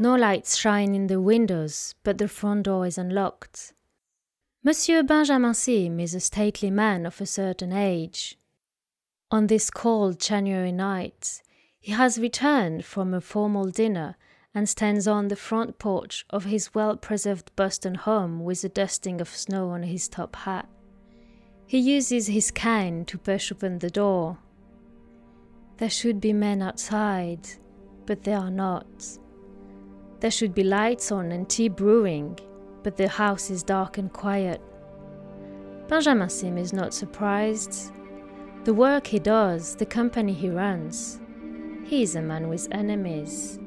No lights shine in the windows, but the front door is unlocked. Monsieur Benjamin Syme is a stately man of a certain age. On this cold January night, he has returned from a formal dinner and stands on the front porch of his well preserved Boston home with a dusting of snow on his top hat. He uses his cane to push open the door. There should be men outside, but there are not. There should be lights on and tea brewing, but the house is dark and quiet. Benjamin Syme is not surprised. The work he does, the company he runs, he is a man with enemies.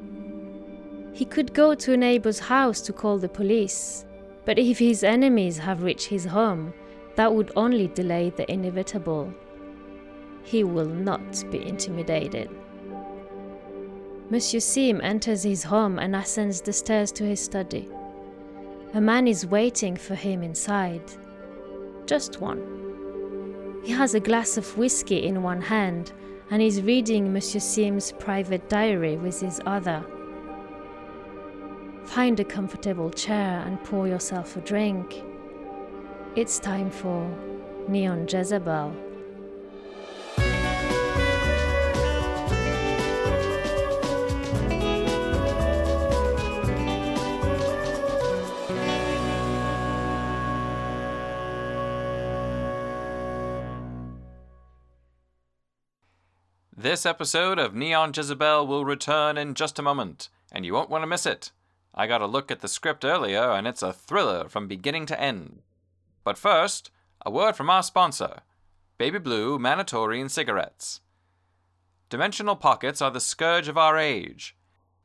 He could go to a neighbor's house to call the police, but if his enemies have reached his home, that would only delay the inevitable. He will not be intimidated. Monsieur Syme enters his home and ascends the stairs to his study. A man is waiting for him inside. Just one. He has a glass of whiskey in one hand and is reading Monsieur Syme's private diary with his other. Find a comfortable chair and pour yourself a drink. It's time for Neon Jezebel. This episode of Neon Jezebel will return in just a moment, and you won't want to miss it. I got a look at the script earlier, and it's a thriller from beginning to end. But first, a word from our sponsor Baby Blue Manatorine Cigarettes. Dimensional pockets are the scourge of our age.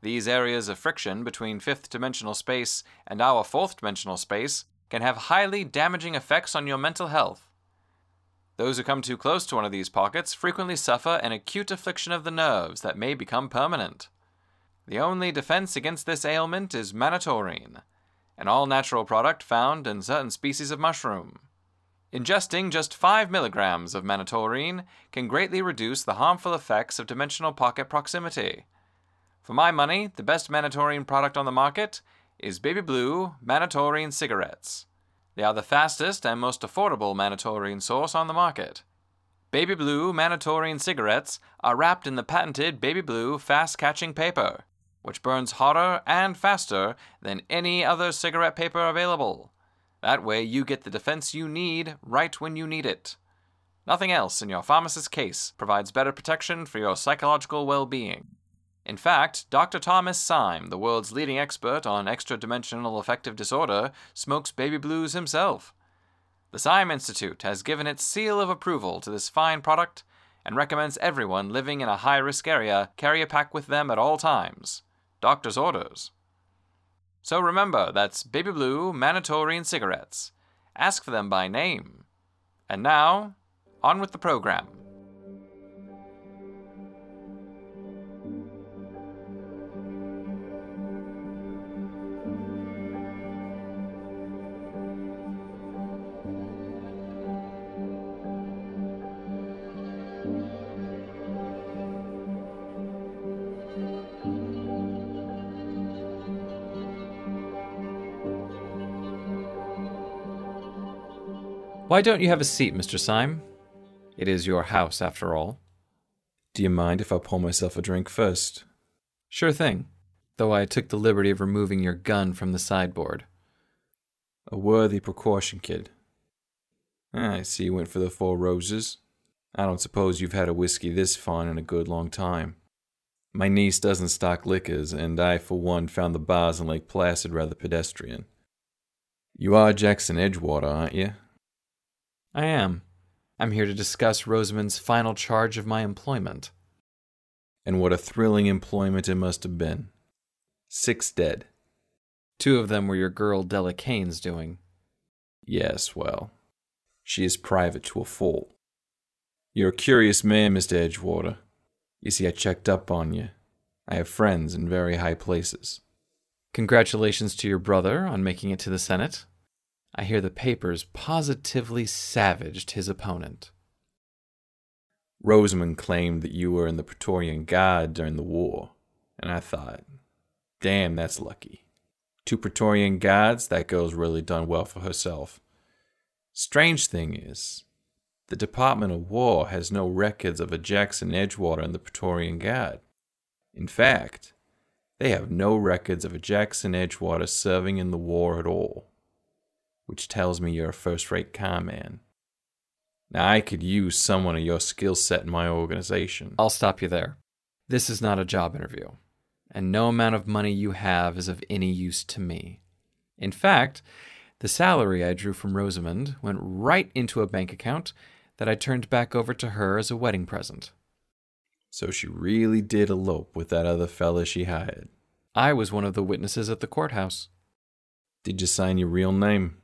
These areas of friction between fifth dimensional space and our fourth dimensional space can have highly damaging effects on your mental health. Those who come too close to one of these pockets frequently suffer an acute affliction of the nerves that may become permanent. The only defense against this ailment is manatorine, an all natural product found in certain species of mushroom. Ingesting just 5 milligrams of manatorine can greatly reduce the harmful effects of dimensional pocket proximity. For my money, the best manatorine product on the market is Baby Blue Manatorine Cigarettes. They are the fastest and most affordable Manatorine source on the market. Baby Blue Manatorine cigarettes are wrapped in the patented Baby Blue fast catching paper, which burns hotter and faster than any other cigarette paper available. That way, you get the defense you need right when you need it. Nothing else in your pharmacist's case provides better protection for your psychological well being. In fact, Dr. Thomas Syme, the world's leading expert on extra dimensional affective disorder, smokes baby blues himself. The Syme Institute has given its seal of approval to this fine product and recommends everyone living in a high risk area carry a pack with them at all times. Doctor's orders. So remember, that's Baby Blue Manatorine cigarettes. Ask for them by name. And now, on with the program. Why don't you have a seat, Mr. Syme? It is your house, after all. Do you mind if I pour myself a drink first? Sure thing, though I took the liberty of removing your gun from the sideboard. A worthy precaution, kid. Ah, I see you went for the Four Roses. I don't suppose you've had a whiskey this fine in a good long time. My niece doesn't stock liquors, and I, for one, found the bars in Lake Placid rather pedestrian. You are Jackson Edgewater, aren't you? I am. I'm here to discuss Rosamond's final charge of my employment. And what a thrilling employment it must have been. Six dead. Two of them were your girl Della Kane's doing. Yes, well, she is private to a fault. You're a curious man, Mr. Edgewater. You see, I checked up on you. I have friends in very high places. Congratulations to your brother on making it to the Senate. I hear the papers positively savaged his opponent. Rosamond claimed that you were in the Praetorian Guard during the war, and I thought, Damn, that's lucky. Two Praetorian guards, that girl's really done well for herself. Strange thing is, the Department of War has no records of a Jackson Edgewater in the Praetorian Guard. In fact, they have no records of a Jackson Edgewater serving in the war at all, which tells me you're a first rate con man. Now, I could use someone of your skill set in my organization. I'll stop you there. This is not a job interview, and no amount of money you have is of any use to me. In fact, the salary I drew from Rosamond went right into a bank account that I turned back over to her as a wedding present. So she really did elope with that other fella she hired. I was one of the witnesses at the courthouse. Did you sign your real name?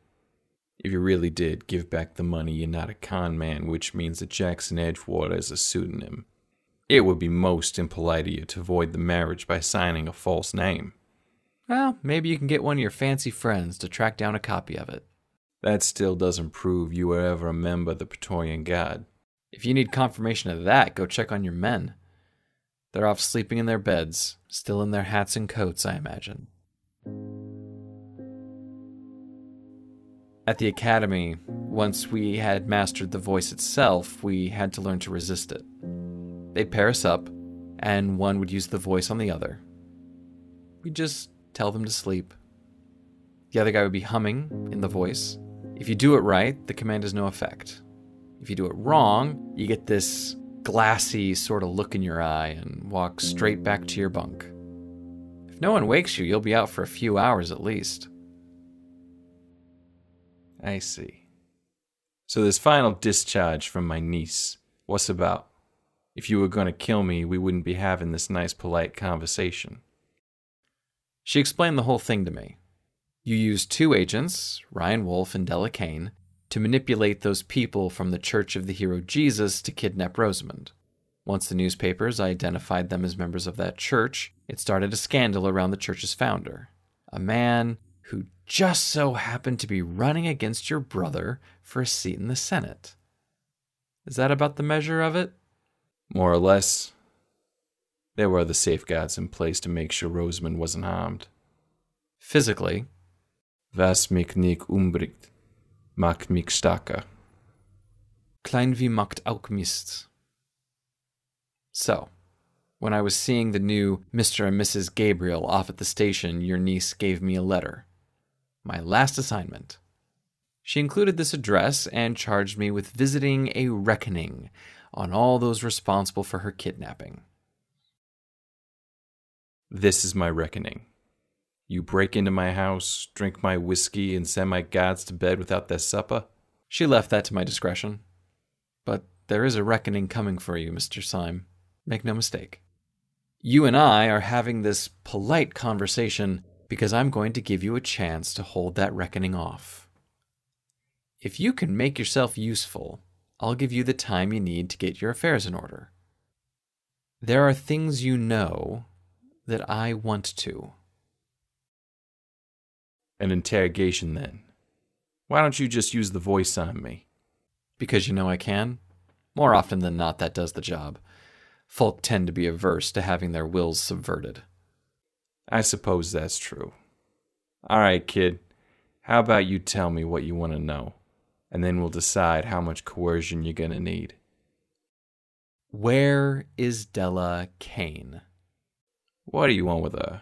If you really did give back the money, you're not a con man, which means that Jackson Edgewater is a pseudonym. It would be most impolite of you to avoid the marriage by signing a false name. Well, maybe you can get one of your fancy friends to track down a copy of it. That still doesn't prove you were ever a member of the Praetorian Guard. If you need confirmation of that, go check on your men. They're off sleeping in their beds, still in their hats and coats, I imagine. At the academy, once we had mastered the voice itself, we had to learn to resist it. They'd pair us up, and one would use the voice on the other. We'd just tell them to sleep. The other guy would be humming in the voice. If you do it right, the command has no effect. If you do it wrong, you get this glassy sort of look in your eye and walk straight back to your bunk. If no one wakes you, you'll be out for a few hours at least. I see. So this final discharge from my niece, what's about? If you were going to kill me, we wouldn't be having this nice, polite conversation. She explained the whole thing to me. You used two agents, Ryan Wolf and Della Kane, to manipulate those people from the Church of the Hero Jesus to kidnap Rosamond. Once the newspapers identified them as members of that church, it started a scandal around the church's founder, a man just so happened to be running against your brother for a seat in the Senate. Is that about the measure of it? More or less. There were other safeguards in place to make sure Rosamond wasn't harmed. Physically, Was mich nicht umbringt, macht mich stärker. klein wie macht auch Mist. So, when I was seeing the new Mr. and Mrs. Gabriel off at the station, your niece gave me a letter. My last assignment. She included this address and charged me with visiting a reckoning on all those responsible for her kidnapping. This is my reckoning. You break into my house, drink my whiskey, and send my guards to bed without their supper? She left that to my discretion. But there is a reckoning coming for you, Mr. Syme. Make no mistake. You and I are having this polite conversation because I'm going to give you a chance to hold that reckoning off. If you can make yourself useful, I'll give you the time you need to get your affairs in order. There are things you know that I want to. An interrogation, then. Why don't you just use the voice on me? Because you know I can? More often than not, that does the job. Folk tend to be averse to having their wills subverted. I suppose that's true. All right, kid. How about you tell me what you want to know, and then we'll decide how much coercion you're going to need. Where is Della Kane? What do you want with her?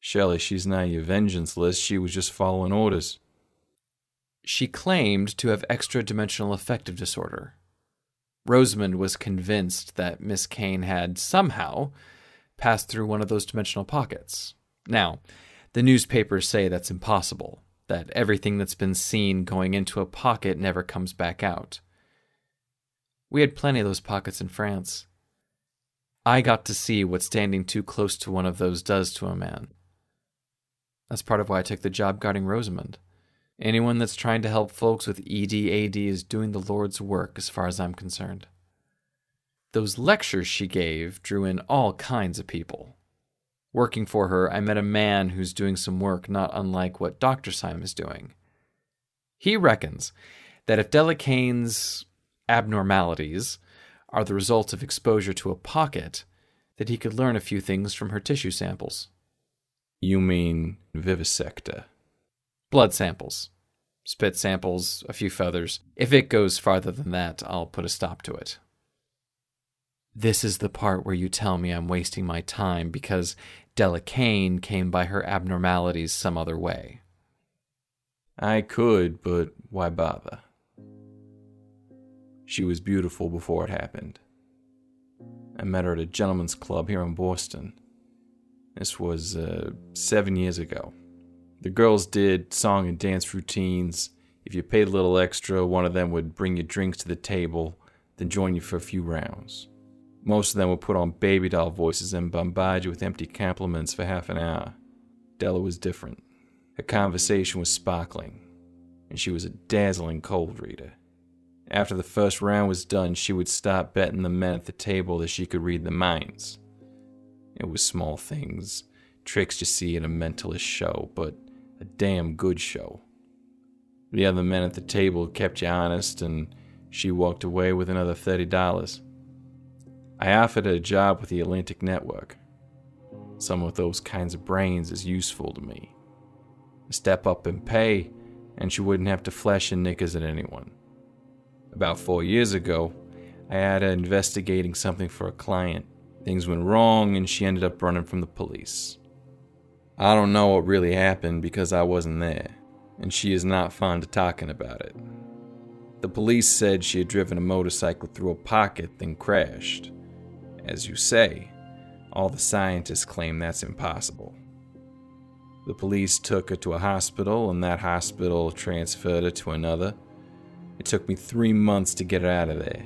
Surely she's not your vengeance list. She was just following orders. She claimed to have extra dimensional affective disorder. Rosamond was convinced that Miss Kane had somehow passed through one of those dimensional pockets. Now, the newspapers say that's impossible, that everything that's been seen going into a pocket never comes back out. We had plenty of those pockets in France. I got to see what standing too close to one of those does to a man. That's part of why I took the job guarding Rosamond. Anyone that's trying to help folks with EDAD is doing the Lord's work, as far as I'm concerned. Those lectures she gave drew in all kinds of people. Working for her, I met a man who's doing some work not unlike what Dr. Syme is doing. He reckons that if Della Kane's abnormalities are the result of exposure to a pocket, that he could learn a few things from her tissue samples. You mean vivisector? Blood samples. Spit samples, a few feathers. If it goes farther than that, I'll put a stop to it. This is the part where you tell me I'm wasting my time because Della Kane came by her abnormalities some other way. I could, but why bother? She was beautiful before it happened. I met her at a gentleman's club here in Boston. This was uh, seven years ago. The girls did song and dance routines. If you paid a little extra, one of them would bring you drinks to the table, then join you for a few rounds. Most of them would put on baby doll voices and bombard you with empty compliments for half an hour. Della was different. Her conversation was sparkling, and she was a dazzling cold reader. After the first round was done, she would stop betting the men at the table that she could read the minds. It was small things, tricks you see in a mentalist show, but a damn good show. The other men at the table kept you honest, and she walked away with another $30. I offered her a job with the Atlantic Network. Some of those kinds of brains is useful to me. A step up in pay, and she wouldn't have to flash her knickers at anyone. About four years ago, I had her investigating something for a client. Things went wrong, and she ended up running from the police. I don't know what really happened because I wasn't there, and she is not fond of talking about it. The police said she had driven a motorcycle through a pocket, then crashed. As you say, all the scientists claim that's impossible. The police took her to a hospital, and that hospital transferred her to another. It took me three months to get her out of there.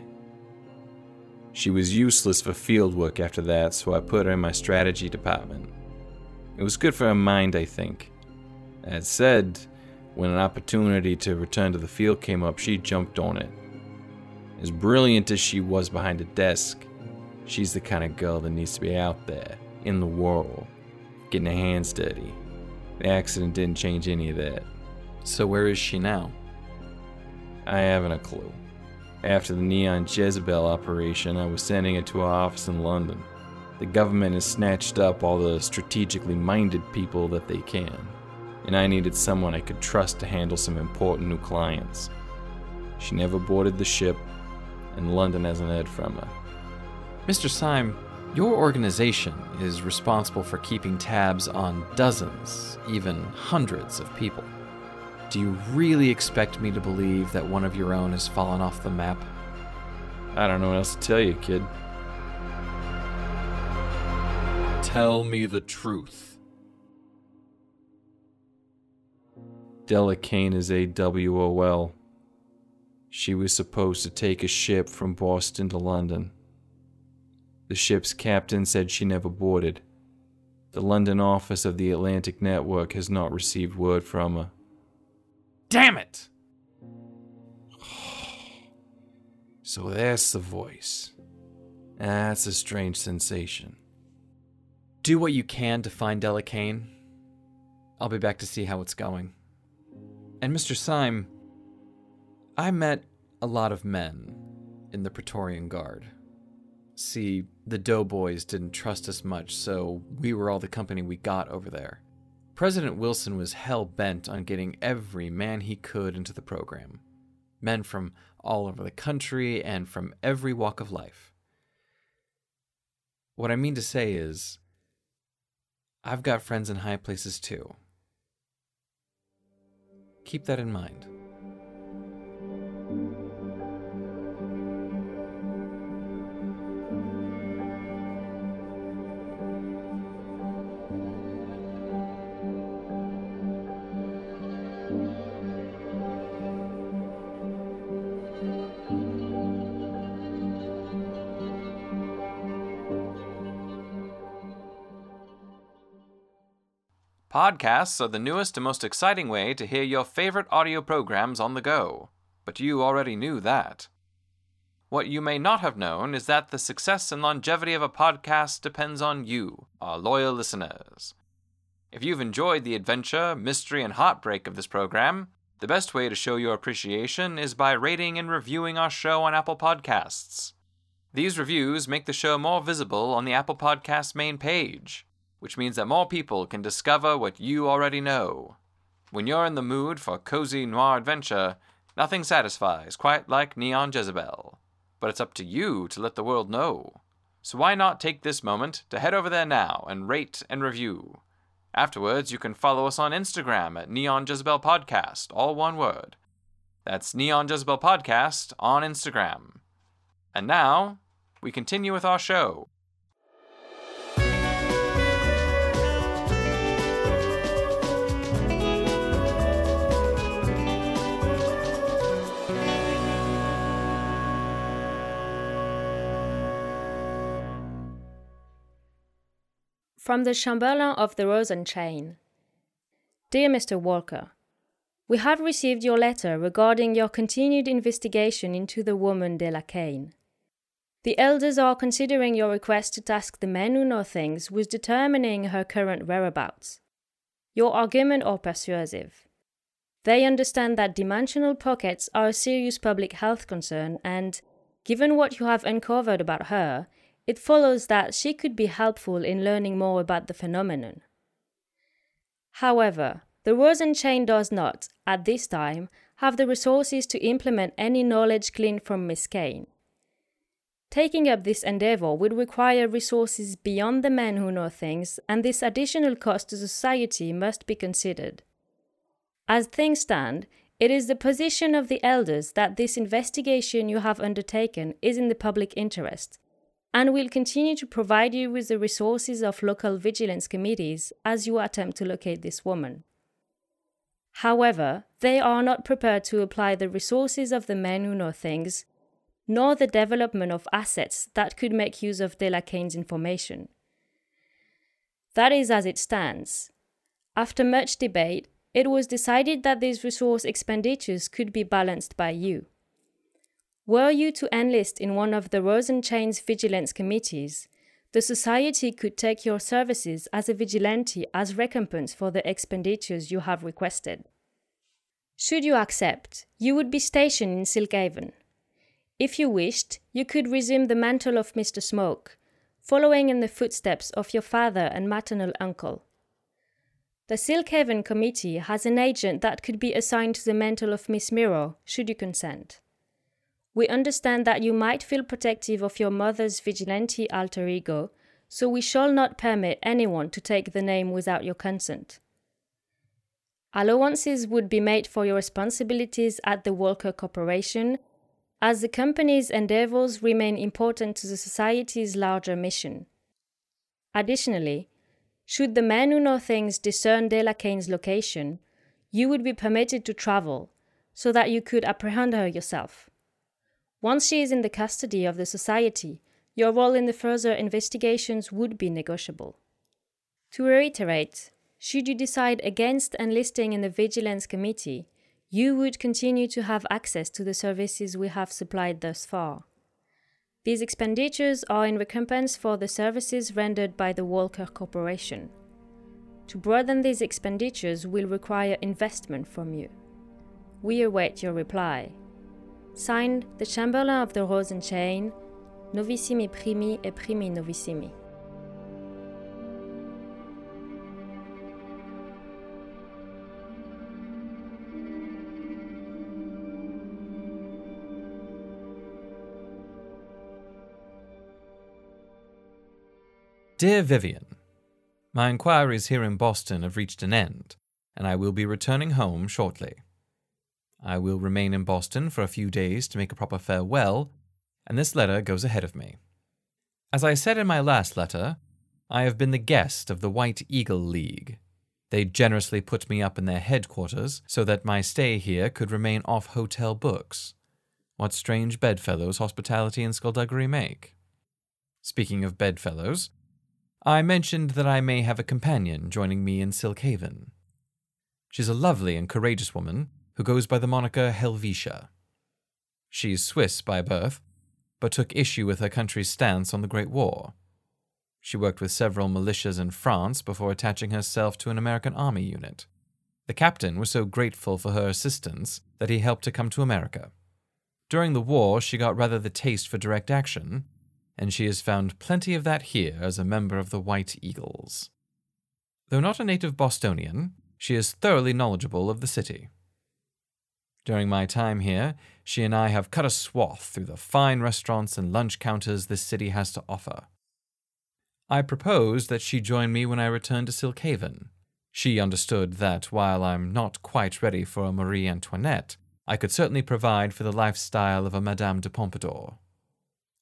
She was useless for field work after that, so I put her in my strategy department. It was good for her mind, I think. As said, when an opportunity to return to the field came up, she jumped on it. As brilliant as she was behind a desk, she's the kind of girl that needs to be out there, in the world, getting her hands dirty. The accident didn't change any of that. So, where is she now? I haven't a clue. After the Neon Jezebel operation, I was sending it to our office in London. The government has snatched up all the strategically minded people that they can, and I needed someone I could trust to handle some important new clients. She never boarded the ship, and London hasn't heard from her. Mr. Syme, your organization is responsible for keeping tabs on dozens, even hundreds of people. Do you really expect me to believe that one of your own has fallen off the map? I don't know what else to tell you, kid. Tell me the truth. Della Kane is AWOL. She was supposed to take a ship from Boston to London. The ship's captain said she never boarded. The London office of the Atlantic Network has not received word from her. Damn it! So that's the voice. That's a strange sensation. Do what you can to find Della Kane. I'll be back to see how it's going. And Mr. Syme, I met a lot of men in the Praetorian Guard. See, the doughboys didn't trust us much, so we were all the company we got over there. President Wilson was hell bent on getting every man he could into the program men from all over the country and from every walk of life. What I mean to say is, I've got friends in high places too. Keep that in mind. Podcasts are the newest and most exciting way to hear your favorite audio programs on the go, but you already knew that. What you may not have known is that the success and longevity of a podcast depends on you, our loyal listeners. If you've enjoyed the adventure, mystery, and heartbreak of this program, the best way to show your appreciation is by rating and reviewing our show on Apple Podcasts. These reviews make the show more visible on the Apple Podcasts main page. Which means that more people can discover what you already know. When you're in the mood for cozy noir adventure, nothing satisfies quite like Neon Jezebel. But it's up to you to let the world know. So why not take this moment to head over there now and rate and review? Afterwards, you can follow us on Instagram at Neon Jezebel Podcast, all one word. That's Neon Jezebel Podcast on Instagram. And now, we continue with our show. From the Chamberlain of the Rose and Chain. Dear Mr. Walker, We have received your letter regarding your continued investigation into the woman Della Kane. The elders are considering your request to task the men who know things with determining her current whereabouts. Your argument are persuasive. They understand that dimensional pockets are a serious public health concern, and, given what you have uncovered about her, it follows that she could be helpful in learning more about the phenomenon. However, the Rose and Chain does not, at this time, have the resources to implement any knowledge gleaned from Miss Kane. Taking up this endeavor would require resources beyond the men who know things, and this additional cost to society must be considered. As things stand, it is the position of the elders that this investigation you have undertaken is in the public interest, and will continue to provide you with the resources of local vigilance committees as you attempt to locate this woman. However, they are not prepared to apply the resources of the men who know things, nor the development of assets that could make use of Della Kane's information. That is as it stands. After much debate, it was decided that these resource expenditures could be balanced by you. Were you to enlist in one of the Rose and Chain's vigilance committees, the Society could take your services as a vigilante as recompense for the expenditures you have requested. Should you accept, you would be stationed in Silkhaven. If you wished, you could resume the mantle of Mr. Smoke, following in the footsteps of your father and maternal uncle. The Silkhaven Committee has an agent that could be assigned to the mantle of Miss Miro, should you consent. We understand that you might feel protective of your mother's vigilante alter ego, so we shall not permit anyone to take the name without your consent. Allowances would be made for your responsibilities at the Walker Corporation, as the company's endeavors remain important to the Society's larger mission. Additionally, should the men who know things discern Della Kane's location, you would be permitted to travel so that you could apprehend her yourself. Once she is in the custody of the Society, your role in the further investigations would be negotiable. To reiterate, should you decide against enlisting in the Vigilance Committee, you would continue to have access to the services we have supplied thus far. These expenditures are in recompense for the services rendered by the Walker Corporation. To broaden these expenditures will require investment from you. We await your reply. Signed, the Chamberlain of the Rose and Chain, Novissimi Primi et Primi Novissimi. Dear Vivian, My inquiries here in Boston have reached an end, and I will be returning home shortly. I will remain in Boston for a few days to make a proper farewell, and this letter goes ahead of me. As I said in my last letter, I have been the guest of the White Eagle League. They generously put me up in their headquarters so that my stay here could remain off hotel books. What strange bedfellows hospitality and skullduggery make. Speaking of bedfellows, I mentioned that I may have a companion joining me in Silkhaven. She's a lovely and courageous woman who goes by the moniker Helvetia. She's Swiss by birth, but took issue with her country's stance on the Great War. She worked with several militias in France before attaching herself to an American Army unit. The captain was so grateful for her assistance that he helped her come to America. During the war, she got rather the taste for direct action, and she has found plenty of that here as a member of the White Eagles. Though not a native Bostonian, she is thoroughly knowledgeable of the city. During my time here, she and I have cut a swath through the fine restaurants and lunch counters this city has to offer. I proposed that she join me when I returned to Silkhaven. She understood that while I'm not quite ready for a Marie Antoinette, I could certainly provide for the lifestyle of a Madame de Pompadour.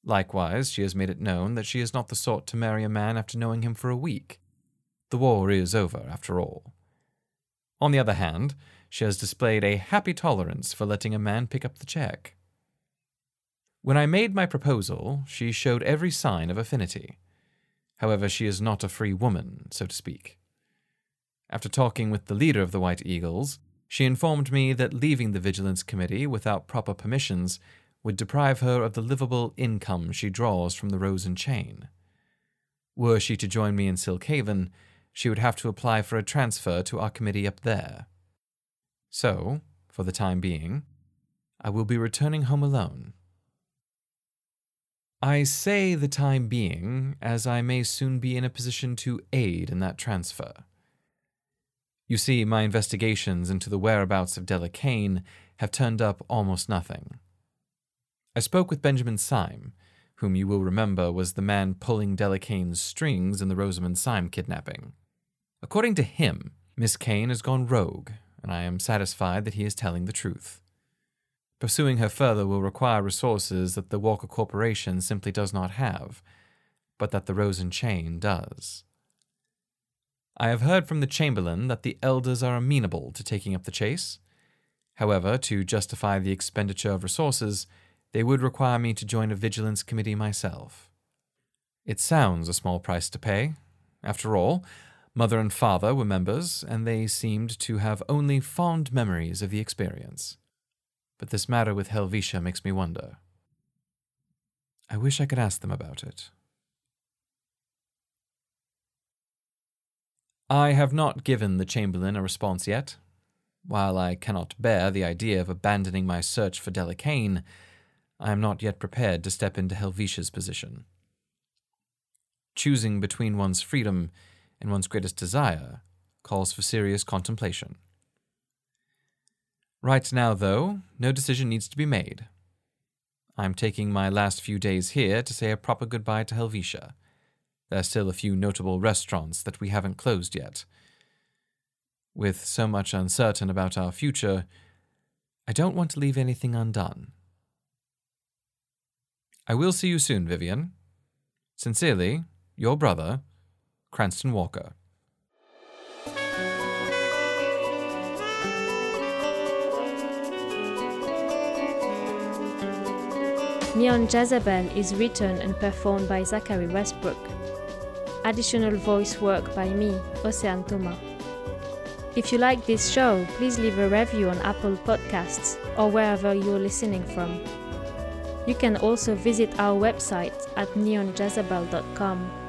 Likewise, she has made it known that she is not the sort to marry a man after knowing him for a week. The war is over, after all. On the other hand, she has displayed a happy tolerance for letting a man pick up the check. When I made my proposal, she showed every sign of affinity. However, she is not a free woman, so to speak. After talking with the leader of the White Eagles, she informed me that leaving the Vigilance Committee without proper permissions would deprive her of the livable income she draws from the Rose and Chain. Were she to join me in Silkhaven, she would have to apply for a transfer to our committee up there. So, for the time being, I will be returning home alone. I say the time being, as I may soon be in a position to aid in that transfer. You see, my investigations into the whereabouts of Della Kane have turned up almost nothing. I spoke with Benjamin Syme, whom you will remember was the man pulling Della Kane's strings in the Rosamund Syme kidnapping. According to him, Miss Kane has gone rogue, and I am satisfied that he is telling the truth. Pursuing her further will require resources that the Walker Corporation simply does not have, but that the Rose and Chain does. I have heard from the Chamberlain that the elders are amenable to taking up the chase. However, to justify the expenditure of resources, they would require me to join a vigilance committee myself. It sounds a small price to pay. After all, mother and father were members, and they seemed to have only fond memories of the experience but this matter with Helvetia makes me wonder. I wish I could ask them about it. I have not given the Chamberlain a response yet. While I cannot bear the idea of abandoning my search for Della Kane, I am not yet prepared to step into Helvetia's position. Choosing between one's freedom and one's greatest desire calls for serious contemplation. Right now, though, no decision needs to be made. I'm taking my last few days here to say a proper goodbye to Helvetia. There's still a few notable restaurants that we haven't closed yet. With so much uncertain about our future, I don't want to leave anything undone. I will see you soon, Vivian. Sincerely, your brother, Cranston Walker. Neon Jezebel is written and performed by Zachary Westbrook. Additional voice work by me, Ocean. If you like this show, please leave a review on Apple Podcasts or wherever you're listening from. You can also visit our website at neonjezebel.com